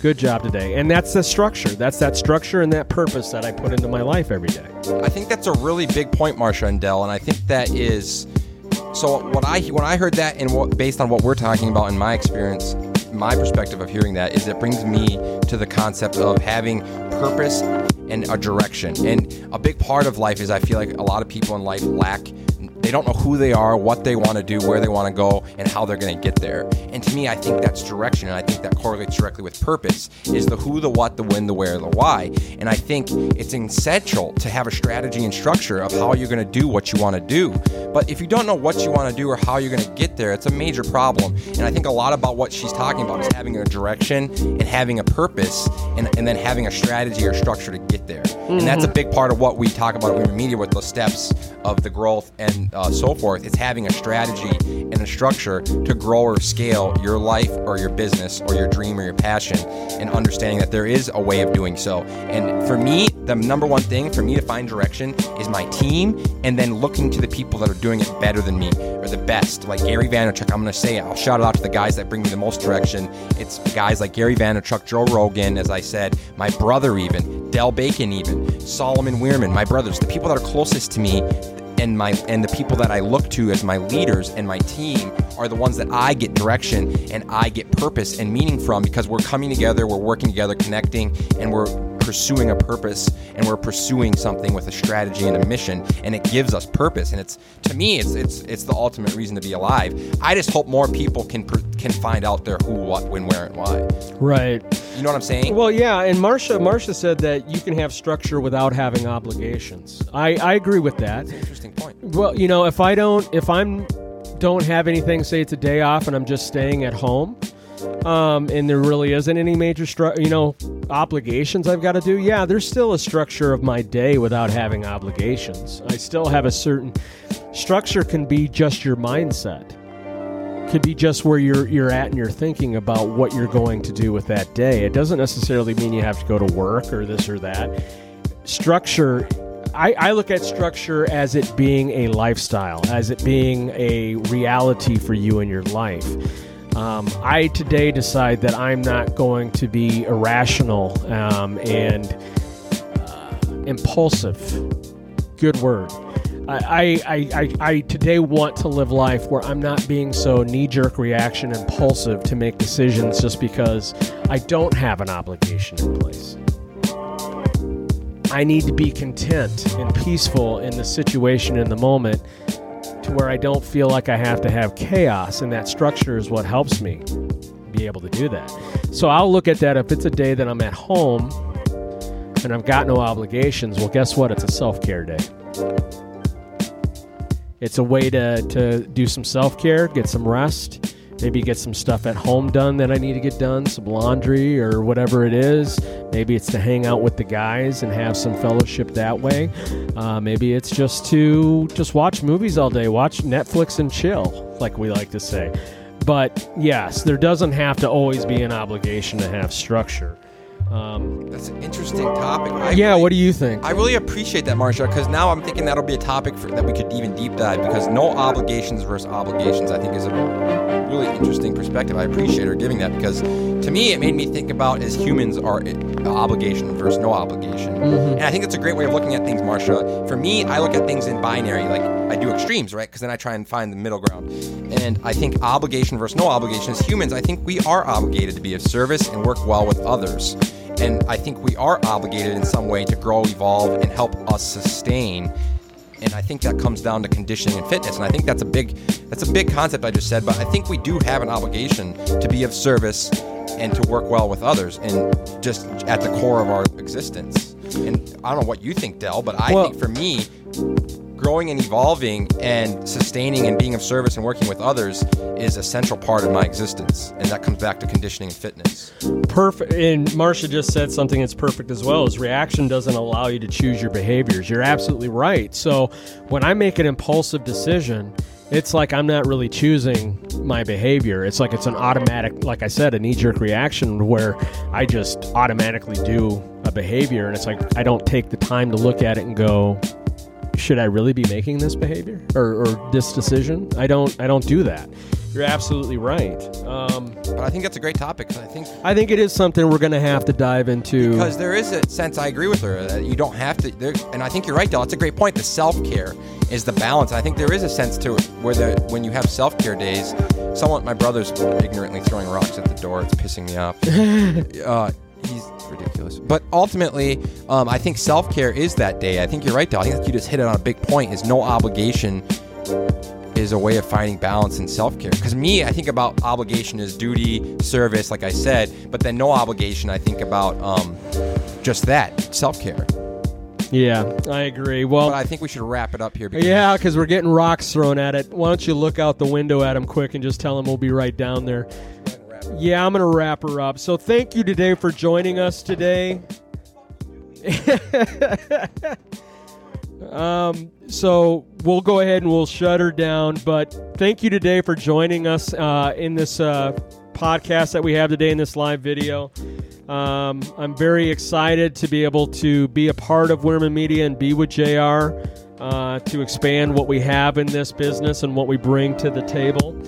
Good job today. And that's the structure. That's that structure and that purpose that I put into my life every day. I think that's a really big point, Marsha and Dell, and I think that is so. What I when I heard that, and what, based on what we're talking about in my experience, my perspective of hearing that is it brings me to the concept of having purpose and a direction. And a big part of life is I feel like a lot of people in life lack they don't know who they are, what they want to do, where they want to go, and how they're going to get there. And to me, I think that's direction, and I think that correlates directly with purpose is the who, the what, the when, the where, the why. And I think it's essential to have a strategy and structure of how you're going to do what you want to do. But if you don't know what you want to do or how you're going to get there, it's a major problem. And I think a lot about what she's talking about is having a direction and having a purpose and, and then having a strategy or structure to get there. Mm-hmm. And that's a big part of what we talk about in media with the steps of the growth and uh, so forth. It's having a strategy and a structure to grow or scale your life or your business or your dream or your passion, and understanding that there is a way of doing so. And for me, the number one thing for me to find direction is my team, and then looking to the people that are doing it better than me or the best. Like Gary Vaynerchuk, I'm going to say it. I'll shout it out to the guys that bring me the most direction. It's guys like Gary Vaynerchuk, Joe Rogan, as I said, my brother even, Dell Bacon even, Solomon Wierman, my brothers, the people that are closest to me and my and the people that I look to as my leaders and my team are the ones that I get direction and I get purpose and meaning from because we're coming together, we're working together, connecting, and we're pursuing a purpose and we're pursuing something with a strategy and a mission. And it gives us purpose. And it's to me it's it's it's the ultimate reason to be alive. I just hope more people can can find out their who what when where and why. Right you know what i'm saying well yeah and marsha marsha said that you can have structure without having obligations i i agree with that interesting point well you know if i don't if i'm don't have anything say it's a day off and i'm just staying at home um, and there really isn't any major stru- you know obligations I've got to do. Yeah, there's still a structure of my day without having obligations. I still have a certain structure can be just your mindset. Could be just where you're you're at and you're thinking about what you're going to do with that day. It doesn't necessarily mean you have to go to work or this or that. Structure I, I, look at structure as it being a lifestyle, as it being a reality for you in your life. Um, I today decide that I'm not going to be irrational um, and uh, impulsive. Good word. I, I, I, I, today want to live life where I'm not being so knee jerk reaction impulsive to make decisions just because I don't have an obligation in place. I need to be content and peaceful in the situation in the moment to where I don't feel like I have to have chaos, and that structure is what helps me be able to do that. So I'll look at that if it's a day that I'm at home and I've got no obligations. Well, guess what? It's a self care day. It's a way to, to do some self care, get some rest, maybe get some stuff at home done that I need to get done, some laundry or whatever it is. Maybe it's to hang out with the guys and have some fellowship that way. Uh, maybe it's just to just watch movies all day, watch Netflix and chill, like we like to say. But yes, there doesn't have to always be an obligation to have structure. Um, That's an interesting topic. I yeah, really, what do you think? I really appreciate that, Marsha, because now I'm thinking that'll be a topic for, that we could even deep dive. Because no obligations versus obligations, I think, is a really interesting perspective. I appreciate her giving that because to me, it made me think about as humans are obligation versus no obligation, mm-hmm. and I think it's a great way of looking at things, Marsha. For me, I look at things in binary, like I do extremes, right? Because then I try and find the middle ground. And I think obligation versus no obligation. As humans, I think we are obligated to be of service and work well with others. And I think we are obligated in some way to grow, evolve, and help us sustain. And I think that comes down to conditioning and fitness. And I think that's a big that's a big concept I just said, but I think we do have an obligation to be of service and to work well with others and just at the core of our existence. And I don't know what you think, Dell, but I well, think for me, growing and evolving and sustaining and being of service and working with others is a central part of my existence. And that comes back to conditioning and fitness. Perfect and marsha just said something that's perfect as well is reaction doesn't allow you to choose your behaviors. You're absolutely right. So when i make an impulsive decision it's like I'm not really choosing my behavior. It's like it's an automatic, like I said, a knee jerk reaction where I just automatically do a behavior, and it's like I don't take the time to look at it and go, should I really be making this behavior or, or this decision? I don't. I don't do that. You're absolutely right. Um, But I think that's a great topic. I think I think it is something we're going to have to dive into. because there is a sense I agree with her that you don't have to. There, and I think you're right, Dell. It's a great point. The self care is the balance. I think there is a sense to it where the when you have self care days. Someone, my brother's ignorantly throwing rocks at the door. It's pissing me off. (laughs) uh, he's ridiculous. But ultimately, um, I think self care is that day. I think you're right, Dell. I think you just hit it on a big point. Is no obligation is a way of finding balance in self care. Because me, I think about obligation as duty, service, like I said, but then no obligation, I think about um, just that self care. yeah, I agree. Well, But I think we should wrap it up here. Because Yeah, because we're getting rocks thrown at it. Why don't you look out the window at him quick and just tell him we'll be right down there? Yeah, I'm going to wrap her up. So thank you today for joining us today. (laughs) um, so we'll go ahead and we'll shut her down. But thank you today for joining us uh, in this uh, podcast that we have today in this live video. Um, I'm very excited to be able to be a part of Wierman Media and be with JR uh, to expand what we have in this business and what we bring to the table.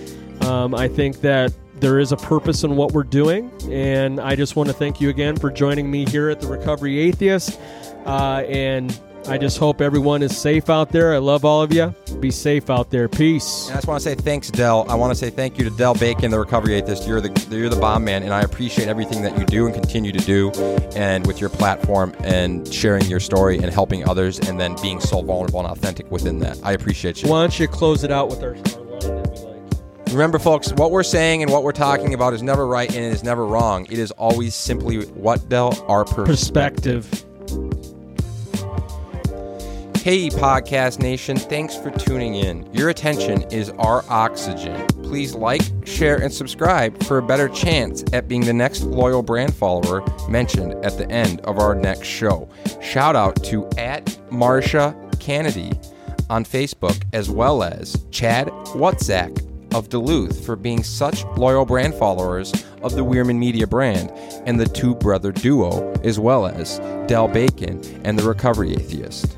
Um, I think that there is a purpose in what we're doing, and I just want to thank you again for joining me here at the Recovery Atheist. Uh, and I just hope everyone is safe out there. I love all of you. Be safe out there. Peace. And I just want to say thanks, Dell. I want to say thank you to Dell Bacon, the Recovery Atheist. You're the you're the bomb man, and I appreciate everything that you do and continue to do, and with your platform and sharing your story and helping others, and then being so vulnerable and authentic within that. I appreciate you. Why don't you close it out with our, Remember, folks, what we're saying and what we're talking about is never right and it is never wrong. It is always simply what, Dell? Our perspective. Perspective. Hey, Podcast Nation, thanks for tuning in. Your attention is our oxygen. Please like, share, and subscribe for a better chance at being the next loyal brand follower mentioned at the end of our next show. Shout out to at Marsha Kennedy on Facebook, as well as Chad Watzak of Duluth for being such loyal brand followers of the Wierman Media brand, and the two brother duo, as well as Dell Bacon and the Recovery Atheist.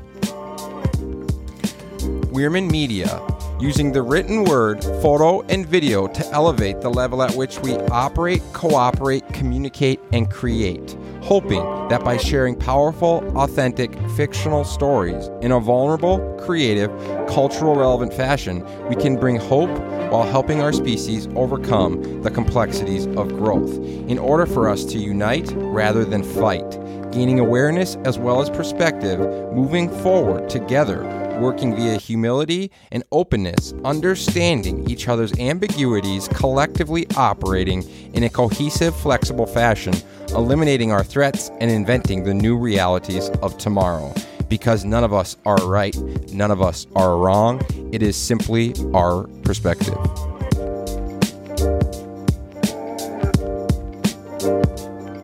Wierman Media, using the written word, photo, and video to elevate the level at which we operate, cooperate, communicate, and create. Hoping that by sharing powerful, authentic, fictional stories in a vulnerable, creative, cultural relevant fashion, we can bring hope while helping our species overcome the complexities of growth. In order for us to unite rather than fight, gaining awareness as well as perspective, moving forward together working via humility and openness, understanding each other's ambiguities, collectively operating in a cohesive, flexible fashion, eliminating our threats, and inventing the new realities of tomorrow. Because none of us are right, none of us are wrong. It is simply our perspective.